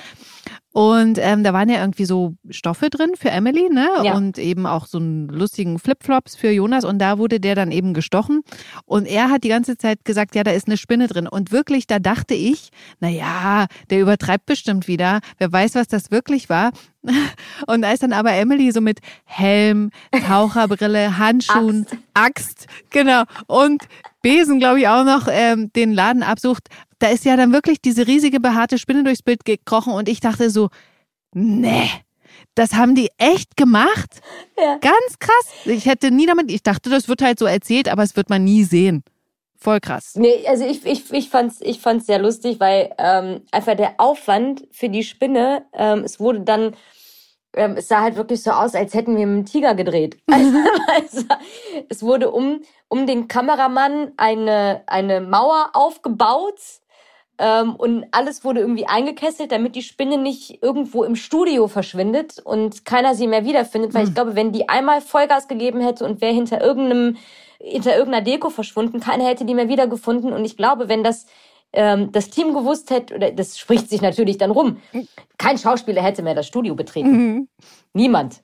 Und ähm, da waren ja irgendwie so Stoffe drin für Emily, ne? Ja. Und eben auch so einen lustigen Flipflops für Jonas. Und da wurde der dann eben gestochen. Und er hat die ganze Zeit gesagt, ja, da ist eine Spinne drin. Und wirklich, da dachte ich, na ja, der übertreibt bestimmt wieder. Wer weiß, was das wirklich war. Und da ist dann aber Emily so mit Helm, Taucherbrille, Handschuhen, Axt, genau. Und Besen, glaube ich, auch noch ähm, den Laden absucht. Da ist ja dann wirklich diese riesige behaarte Spinne durchs Bild gekrochen und ich dachte so, nee, das haben die echt gemacht? Ja. Ganz krass. Ich hätte nie damit, ich dachte, das wird halt so erzählt, aber es wird man nie sehen. Voll krass. Nee, also ich, ich, ich fand's, ich fand's sehr lustig, weil ähm, einfach der Aufwand für die Spinne, ähm, es wurde dann, ähm, es sah halt wirklich so aus, als hätten wir mit einem Tiger gedreht. Also, also, es wurde um, um den Kameramann eine, eine Mauer aufgebaut ähm, und alles wurde irgendwie eingekesselt, damit die Spinne nicht irgendwo im Studio verschwindet und keiner sie mehr wiederfindet, weil ich glaube, wenn die einmal Vollgas gegeben hätte und wäre hinter irgendeinem hinter irgendeiner Deko verschwunden, keiner hätte die mehr wiedergefunden und ich glaube, wenn das ähm, das Team gewusst hätte, oder das spricht sich natürlich dann rum, kein Schauspieler hätte mehr das Studio betreten. Mhm. Niemand.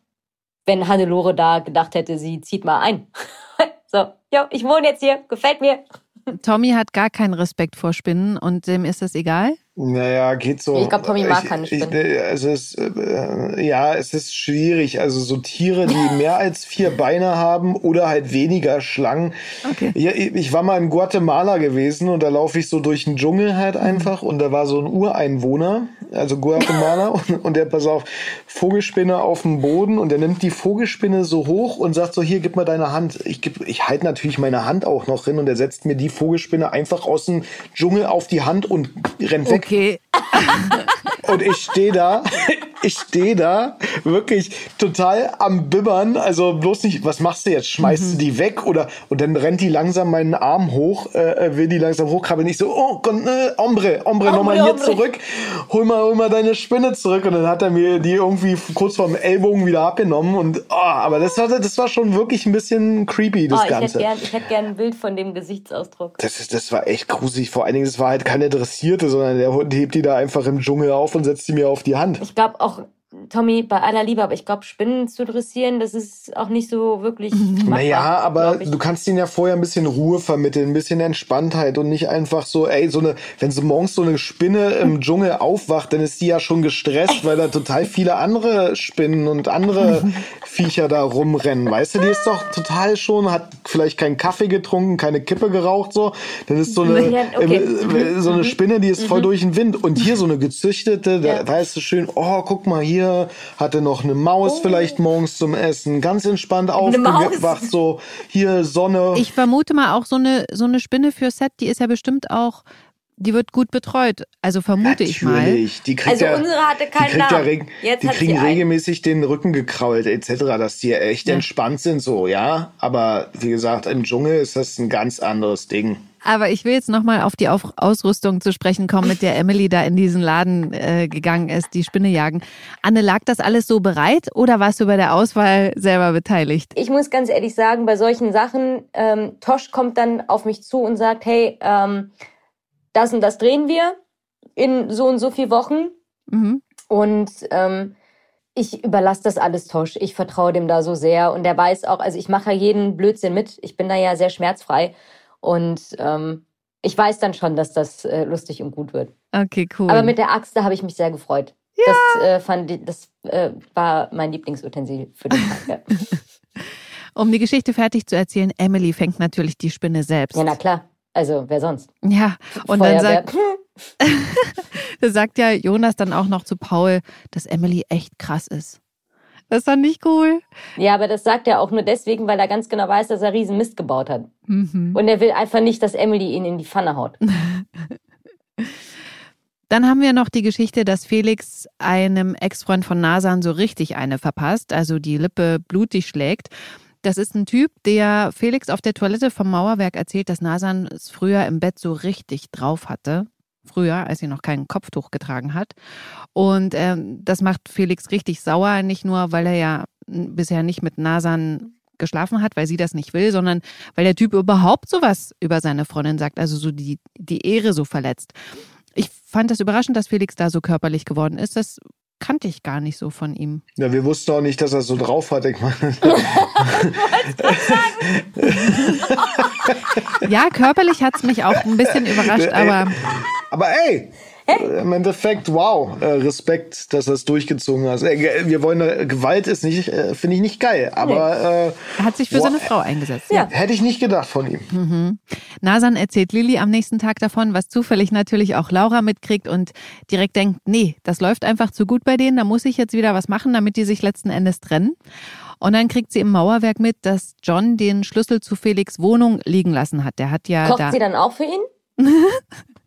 Wenn Hannelore da gedacht hätte, sie zieht mal ein. so, ja, ich wohne jetzt hier, gefällt mir. Tommy hat gar keinen Respekt vor Spinnen und dem ist das egal. Naja, geht so. Ich glaub, Tommy mag Ich- keine ich- Spinnen. Also es, äh, ja, es ist schwierig. Also so Tiere, die mehr als vier Beine haben oder halt weniger Schlangen. Okay. Ja, ich war mal in Guatemala gewesen und da laufe ich so durch den Dschungel halt Mhm. einfach und da war so ein Ureinwohner, also Guatemala und, und der pass auf, Vogelspinne auf dem Boden und der nimmt die Vogelspinne so hoch und sagt so, hier, gib mal deine Hand. Ich, geb- ich halte natürlich meine Hand auch noch hin und er setzt mir die Vogelspinne einfach aus dem Dschungel auf die Hand und rennt weg. Okay. Und ich stehe da, ich stehe da wirklich total am Bibbern. Also bloß nicht, was machst du jetzt? Schmeißt du die weg? Oder und dann rennt die langsam meinen Arm hoch, äh, will die langsam hochkrabbeln. Ich so, oh Gott, äh, Ombre, Ombre, nochmal hier Ombre. zurück. Hol mal, hol mal deine Spinne zurück. Und dann hat er mir die irgendwie kurz vorm Ellbogen wieder abgenommen. Und oh, aber das war, das war schon wirklich ein bisschen creepy, das Oh, ich hätte Ganze. gern, ich hätte gern ein Bild von dem Gesichtsausdruck. Das, ist, das war echt gruselig. Vor allen Dingen, es war halt keine Dressierte, sondern der Hund hebt die da einfach im Dschungel auf und setzt die mir auf die Hand. Ich glaube auch, Tommy, bei aller Liebe, aber ich glaube, Spinnen zu dressieren, das ist auch nicht so wirklich machbar. Naja, aber du kannst denen ja vorher ein bisschen Ruhe vermitteln, ein bisschen Entspanntheit und nicht einfach so, ey, so eine, wenn so morgens so eine Spinne im Dschungel aufwacht, dann ist die ja schon gestresst, weil da total viele andere Spinnen und andere Viecher da rumrennen. Weißt du, die ist doch total schon, hat vielleicht keinen Kaffee getrunken, keine Kippe geraucht, so. Dann ist so eine, Ja, okay. äh, so eine Spinne, die ist voll durch den Wind. Und hier so eine gezüchtete, da, Ja. da ist so schön, oh, guck mal hier, hatte noch eine Maus vielleicht morgens zum Essen, ganz entspannt Oh. Aufgewacht, so hier Sonne. Ich vermute mal auch so eine, so eine Spinne für Set, die ist ja bestimmt auch, die wird gut betreut. Also vermute ich mal. Natürlich, die kriegt Also ja, unsere hatte die, keinen ja Namen. reg, Jetzt die hat kriegen sie einen. regelmäßig den Rücken gekrault etc., dass die echt entspannt sind so, ja. Aber wie gesagt, im Dschungel ist das ein ganz anderes Ding. Aber ich will jetzt nochmal auf die auf Ausrüstung zu sprechen kommen, mit der Emily da in diesen Laden äh, gegangen ist, die Spinne jagen. Anne, lag das alles so bereit oder warst du bei der Auswahl selber beteiligt? Ich muss ganz ehrlich sagen, bei solchen Sachen, ähm, Tosch kommt dann auf mich zu und sagt, hey, ähm, das und das drehen wir in so und so vier Wochen. Mhm. Und ähm, ich überlasse das alles Tosch. Ich vertraue dem da so sehr. Und der weiß auch, also ich mache ja jeden Blödsinn mit. Ich bin da ja sehr schmerzfrei. Und ähm, ich weiß dann schon, dass das äh, lustig und gut wird. Okay, cool. Aber mit der Axt, da habe ich mich sehr gefreut. Das, äh, fand, ich- das äh, war mein Lieblingsutensil für den Tag. Ja. um die Geschichte fertig zu erzählen, Emily fängt natürlich die Spinne selbst. ja, na klar. Also, wer sonst? Ja, und dann sagt, da sagt ja Jonas dann auch noch zu Paul, dass Emily echt krass ist. Das fand ich cool. Ja, aber das sagt er auch nur deswegen, weil er ganz genau weiß, dass er riesen Mist gebaut hat. Mhm. Und er will einfach nicht, dass Emily ihn in die Pfanne haut. Dann haben wir noch die Geschichte, dass Felix einem Ex-Freund von Nasan so richtig eine verpasst, also die Lippe blutig schlägt. Das ist ein Typ, der Felix auf der Toilette vom Mauerwerk erzählt, dass Nasan es früher im Bett so richtig drauf hatte früher, als sie noch kein Kopftuch getragen hat. Und äh, das macht Felix richtig sauer, nicht nur, weil er ja bisher nicht mit Nasan geschlafen hat, weil sie das nicht will, sondern weil der Typ überhaupt sowas über seine Freundin sagt, also so die, die Ehre so verletzt. Ich fand das überraschend, dass Felix da so körperlich geworden ist. Das kannte ich gar nicht so von ihm. Ja, wir wussten auch nicht, dass er so drauf hat. Ich meine. ja, körperlich hat es mich auch ein bisschen überrascht, aber. Aber ey, im Endeffekt, wow, äh, Respekt, dass er es durchgezogen hat. Äh, wir wollen, äh, Gewalt ist nicht, finde ich nicht geil, aber. er hat sich für wow, seine Frau eingesetzt. Ja. Hätte ich nicht gedacht von ihm. Mhm. Nasan erzählt Lilly am nächsten Tag davon, was zufällig natürlich auch Laura mitkriegt und direkt denkt, nee, das läuft einfach zu gut bei denen, da muss ich jetzt wieder was machen, damit die sich letzten Endes trennen. Und dann kriegt sie im Mauerwerk mit, dass John den Schlüssel zu Felix Wohnung liegen lassen hat. Der hat ja. Kocht da sie dann auch für ihn?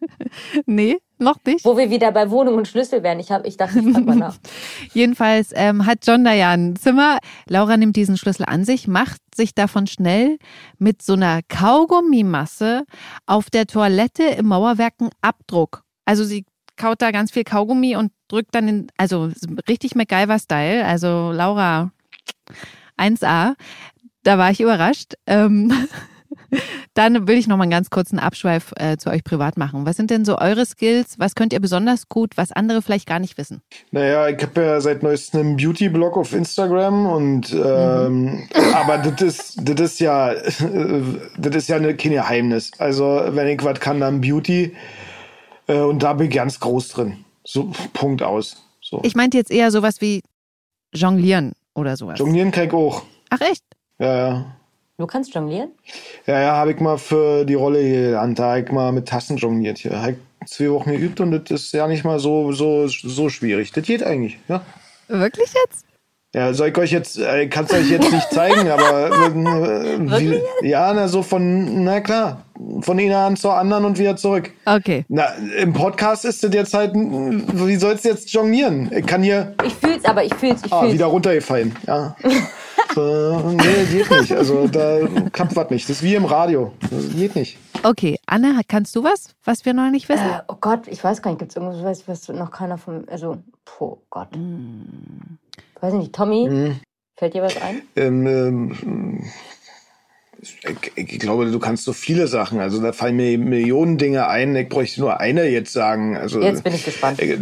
nee, noch nicht. Wo wir wieder bei Wohnung und Schlüssel wären. Ich, hab, ich dachte, ich frag mal nach. Jedenfalls ähm, hat John da ja ein Zimmer. Laura nimmt diesen Schlüssel an sich, macht sich davon schnell mit so einer Kaugummimasse auf der Toilette im Mauerwerk einen Abdruck. Also sie kaut da ganz viel Kaugummi und drückt dann in, also richtig MacGyver-Style. Also Laura 1A. Da war ich überrascht. Ähm, Dann will ich noch mal einen ganz kurzen Abschweif äh, zu euch privat machen. Was sind denn so eure Skills? Was könnt ihr besonders gut, was andere vielleicht gar nicht wissen? Naja, ich habe ja seit neuestem einen Beauty-Blog auf Instagram und ähm, mhm. aber das ist, das ist ja das ist ja eine, kein Geheimnis. Also wenn ich was kann, dann Beauty äh, und da bin ich ganz groß drin. So, Punkt aus. So. Ich meinte jetzt eher sowas wie Jonglieren oder sowas. Jonglieren kann ich auch. Ach echt? Ja, ja. Du kannst jonglieren? Ja, ja, habe ich mal für die Rolle hier an, da ich mal mit Tassen jongliert hier. Habe zwei Wochen geübt und das ist ja nicht mal so, so, so schwierig. Das geht eigentlich, ja. Wirklich jetzt? Ja, soll ich euch jetzt, äh, kann es euch jetzt nicht zeigen, aber äh, wie, ja, na so von, na klar, von einer Hand zur anderen und wieder zurück. Okay. Na, im Podcast ist das jetzt halt, wie sollst du jetzt jonglieren? Ich kann hier. Ich fühl's, aber ich fühl's, ich ah, fühl's. Ah, wieder runtergefallen, ja. äh, nee, geht nicht. Also da klappt was nicht. Das ist wie im Radio. Das geht nicht. Okay, Anne, kannst du was, was wir noch nicht wissen? Äh, oh Gott, ich weiß gar nicht. Gibt es irgendwas, was noch keiner von. Also, oh Gott. Hm. Weiß nicht, Tommy, hm. fällt dir was ein? Ähm, ähm, ich, glaube, du kannst so viele Sachen. Also da fallen mir Millionen Dinge ein. Ich bräuchte nur eine jetzt sagen. Also, jetzt bin ich gespannt. Äh,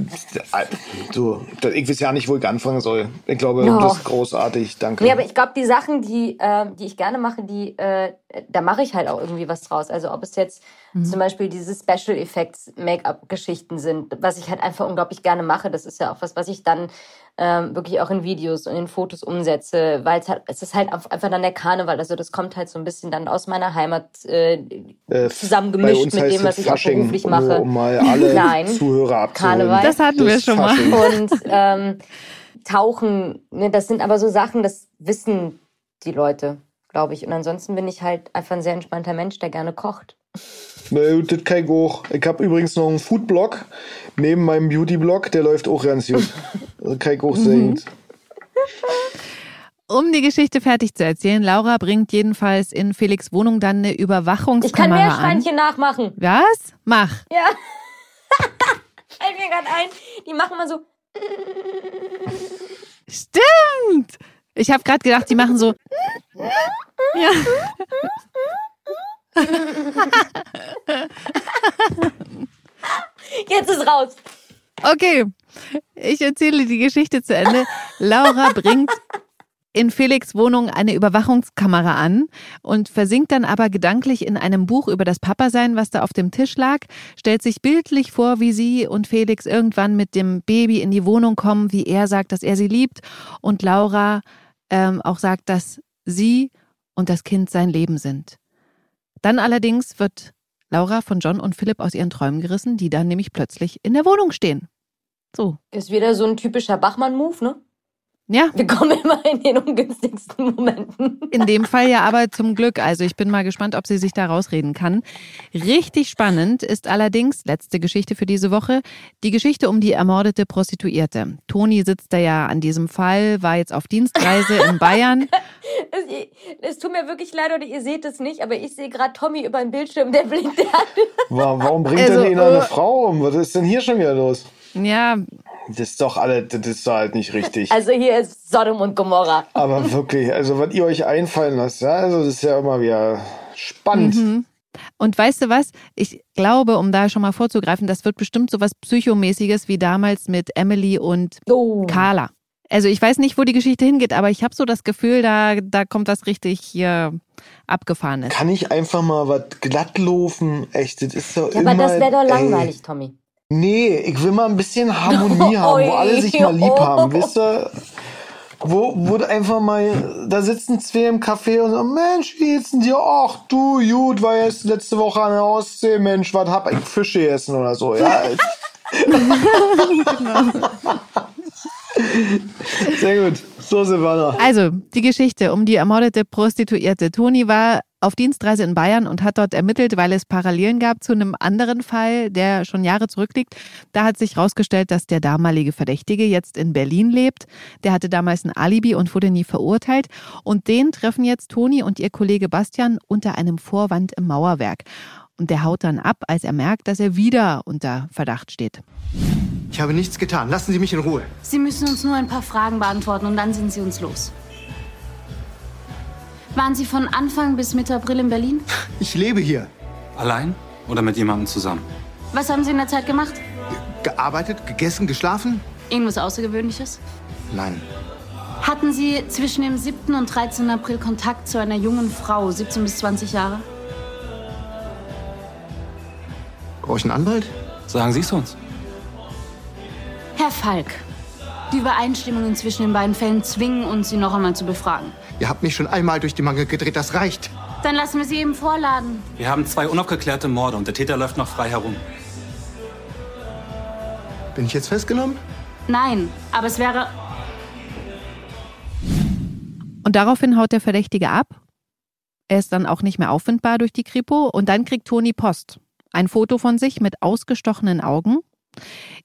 du, ich weiß ja nicht, wo ich anfangen soll. Ich glaube, oh. das ist großartig. Danke. Nee, aber ich glaube, die Sachen, die, äh, die ich gerne mache, die, äh, da mache ich halt auch irgendwie was draus. Also ob es jetzt mhm. zum Beispiel diese Special Effects Make-up-Geschichten sind, was ich halt einfach unglaublich gerne mache. Das ist ja auch was, was ich dann ähm, wirklich auch in Videos und in Fotos umsetze, weil es halt, es ist halt einfach dann der Karneval. Also das kommt halt so ein bisschen dann aus meiner Heimat äh, äh, zusammengemischt mit dem, was ich Fasching, auch beruflich mache. Um mal alle Nein, Zuhörer abzuholen. Karneval. Das hatten wir schon mal. Und ähm, Tauchen, ne, das sind aber so Sachen, das wissen die Leute, glaube ich. Und ansonsten bin ich halt einfach ein sehr entspannter Mensch, der gerne kocht. Ne, das kann ich auch. Ich habe übrigens noch einen Foodblog neben meinem Beauty-Blog, der läuft auch ganz gut. Kann ich auch sehr Um die Geschichte fertig zu erzählen, Laura bringt jedenfalls in Felix Wohnung dann eine Überwachungskamera Ich kann Meerschweinchen nachmachen. Was? Mach. Ja. Fällt mir gerade ein. Die machen mal so. Stimmt. Ich habe gerade gedacht, die machen so. ja. Jetzt ist raus. Okay, ich erzähle die Geschichte zu Ende. Laura bringt in Felix Wohnung eine Überwachungskamera an und versinkt dann aber gedanklich in einem Buch über das Papasein, was da auf dem Tisch lag, stellt sich bildlich vor, wie sie und Felix irgendwann mit dem Baby in die Wohnung kommen, wie er sagt, dass er sie liebt und Laura ähm, auch sagt, dass sie und das Kind sein Leben sind. Dann allerdings wird Laura von John und Philipp aus ihren Träumen gerissen, die dann nämlich plötzlich in der Wohnung stehen. So. Ist wieder so ein typischer Bachmann-Move, ne? Ja, Wir kommen immer in den ungünstigsten Momenten. in dem Fall ja aber zum Glück. Also ich bin mal gespannt, ob sie sich da rausreden kann. Richtig spannend ist allerdings, letzte Geschichte für diese Woche, die Geschichte um die ermordete Prostituierte. Toni sitzt da ja an diesem Fall, war jetzt auf Dienstreise in Bayern. Es, es tut mir wirklich leid, oder ihr seht es nicht, aber ich sehe gerade Tommy über den Bildschirm, der blinkt an. Wa- Warum bringt Also, denn ihn eine äh, Frau um? Was ist denn hier schon wieder los? Ja, Das ist doch alle, das ist doch halt nicht richtig. Also hier ist Sodom und Gomorra. Aber wirklich, also was ihr euch einfallen lasst, ja, also das ist ja immer wieder spannend. Mhm. Und weißt du was? Ich glaube, um da schon mal vorzugreifen, das wird bestimmt so was Psychomäßiges wie damals mit Emily und Oh. Carla. Also ich weiß nicht, wo die Geschichte hingeht, aber ich habe so das Gefühl, da, da kommt was richtig hier abgefahrenes. Kann ich einfach mal was glatt laufen? Echt, das ist doch Ja, immer... aber das wäre doch ey. langweilig, Tommy. Nee, ich will mal ein bisschen Harmonie haben, wo alle sich mal lieb haben, wisst ihr? Wo, wo du einfach mal, da sitzen zwei im Café und sagen, Mensch, wie geht's denn dir? Ach du, gut, war jetzt letzte Woche an der Ostsee, Mensch, was hab ich Fische gegessen oder so, ja. Sehr gut, so Silvana. Also, die Geschichte um die ermordete Prostituierte. Toni war auf Dienstreise in Bayern und hat dort ermittelt, weil es Parallelen gab zu einem anderen Fall, der schon Jahre zurückliegt. Da hat sich herausgestellt, dass der damalige Verdächtige jetzt in Berlin lebt. Der hatte damals ein Alibi und wurde nie verurteilt. Und den treffen jetzt Toni und ihr Kollege Bastian unter einem Vorwand im Mauerwerk. Und der haut dann ab, als er merkt, dass er wieder unter Verdacht steht. Ich habe nichts getan. Lassen Sie mich in Ruhe. Sie müssen uns nur ein paar Fragen beantworten und dann sind Sie uns los. Waren Sie von Anfang bis Mitte April in Berlin? Ich lebe hier. Allein oder mit jemandem zusammen? Was haben Sie in der Zeit gemacht? Gearbeitet, gegessen, geschlafen? Irgendwas Außergewöhnliches? Nein. Hatten Sie zwischen dem 7. und 13. April Kontakt zu einer jungen Frau, 17 bis 20 Jahre? Brauche ich einen Anwalt? Sagen Sie es uns. Herr Falk, die Übereinstimmungen zwischen den beiden Fällen zwingen uns, Sie noch einmal zu befragen. Ihr habt mich schon einmal durch die Mangel gedreht, das reicht. Dann lassen wir Sie eben vorladen. Wir haben zwei unaufgeklärte Morde und der Täter läuft noch frei herum. Bin ich jetzt festgenommen? Nein, aber es wäre. Und daraufhin haut der Verdächtige ab. Er ist dann auch nicht mehr auffindbar durch die Kripo. Und dann kriegt Toni Post. Ein Foto von sich mit ausgestochenen Augen.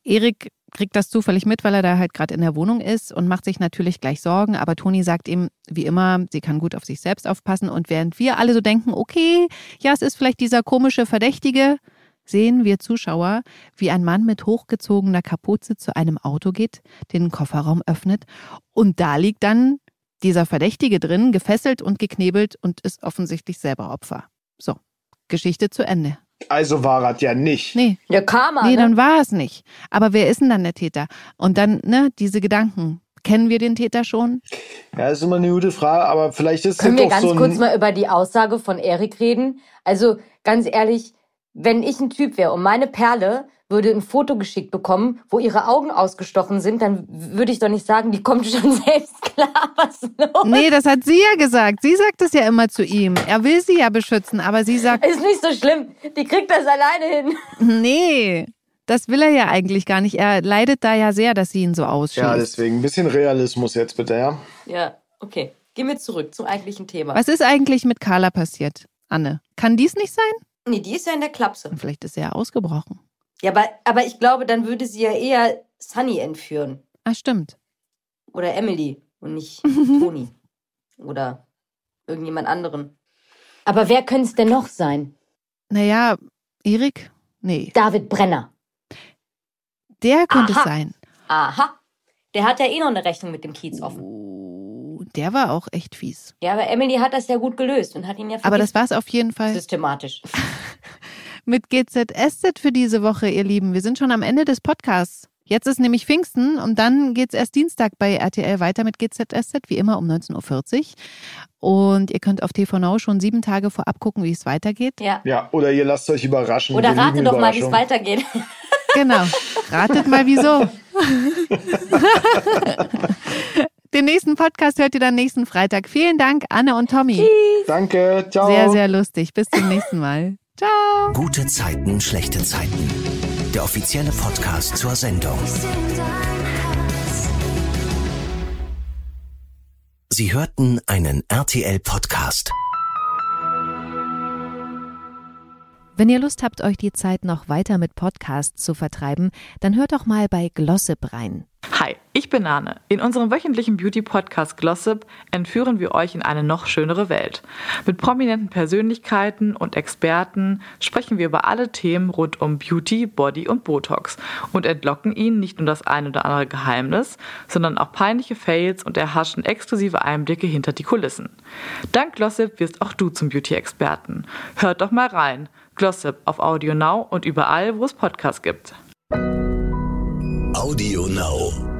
Erik kriegt das zufällig mit, weil er da halt gerade in der Wohnung ist und macht sich natürlich gleich Sorgen. Aber Toni sagt ihm, wie immer, sie kann gut auf sich selbst aufpassen. Und während wir alle so denken, okay, ja, es ist vielleicht dieser komische Verdächtige, sehen wir Zuschauer, wie ein Mann mit hochgezogener Kapuze zu einem Auto geht, den Kofferraum öffnet und da liegt dann dieser Verdächtige drin, gefesselt und geknebelt und ist offensichtlich selber Opfer. So, Geschichte zu Ende. Also war das ja nicht. Nee, Der Karma, nee, ne? dann war es nicht. Aber wer ist denn dann der Täter? Und dann, ne, diese Gedanken. Kennen wir den Täter schon? Ja, ist immer eine gute Frage, aber vielleicht ist Können das wir doch ganz so ein... kurz mal über die Aussage von Erik reden? Also ganz ehrlich, wenn ich ein Typ wäre und meine Perle würde ein Foto geschickt bekommen, wo ihre Augen ausgestochen sind, dann würde ich doch nicht sagen, die kommt schon selbst klar, was los. Nee, das hat sie ja gesagt. Sie sagt es ja immer zu ihm. Er will sie ja beschützen, aber sie sagt, Ist nicht so schlimm. Die kriegt das alleine hin. nee, das will er ja eigentlich gar nicht. Er leidet da ja sehr, dass sie ihn so ausschließt. Ja, deswegen ein bisschen Realismus jetzt bitte, ja? Ja, okay. Gehen wir zurück zum eigentlichen Thema. Was ist eigentlich mit Carla passiert, Anne? Kann dies nicht sein? Nee, die ist ja in der Klapse. Vielleicht ist er ja ausgebrochen. Ja, aber, aber ich glaube, dann würde sie ja eher Sunny entführen. Ah, stimmt. Oder Emily und nicht Toni. Oder irgendjemand anderen. Aber wer könnte es denn noch sein? Naja, Erik? Nee, David Brenner. der könnte es Aha. sein. Aha. Der hat ja eh noch eine Rechnung mit dem Kiez offen. Der war auch echt fies. Ja, aber Emily hat das ja gut gelöst und hat ihn ja Aber das vergiftet. war's auf jeden Fall systematisch. mit GZSZ für diese Woche, ihr Lieben. Wir sind schon am Ende des Podcasts. Jetzt ist nämlich Pfingsten und dann geht's erst Dienstag bei RTL weiter mit GZSZ, wie immer um 19.40 Uhr. Und ihr könnt auf TV Now schon sieben Tage vorab gucken, wie es weitergeht. Ja. Ja, oder ihr lasst euch überraschen. Oder Wir rate lieben doch mal, wie es weitergeht. Genau. Ratet mal, wieso. Den nächsten Podcast hört ihr dann nächsten Freitag. Vielen Dank, Anne und Tommy. Danke, ciao. Sehr, sehr lustig. Bis zum nächsten Mal. Ciao. Ciao. Gute Zeiten, schlechte Zeiten. Der offizielle Podcast zur Sendung. Sie hörten einen RTL-Podcast. Wenn ihr Lust habt, euch die Zeit noch weiter mit Podcasts zu vertreiben, dann hört doch mal bei Glossip rein. Hi, ich bin Anne. In unserem wöchentlichen Beauty-Podcast Glossip entführen wir euch in eine noch schönere Welt. Mit prominenten Persönlichkeiten und Experten sprechen wir über alle Themen rund um Beauty, Body und Botox und entlocken ihnen nicht nur das ein oder andere Geheimnis, sondern auch peinliche Fails und erhaschen exklusive Einblicke hinter die Kulissen. Dank Glossip wirst auch du zum Beauty-Experten. Hört doch mal rein. Glossip auf Audio Now und überall, wo es Podcasts gibt. Audio Now.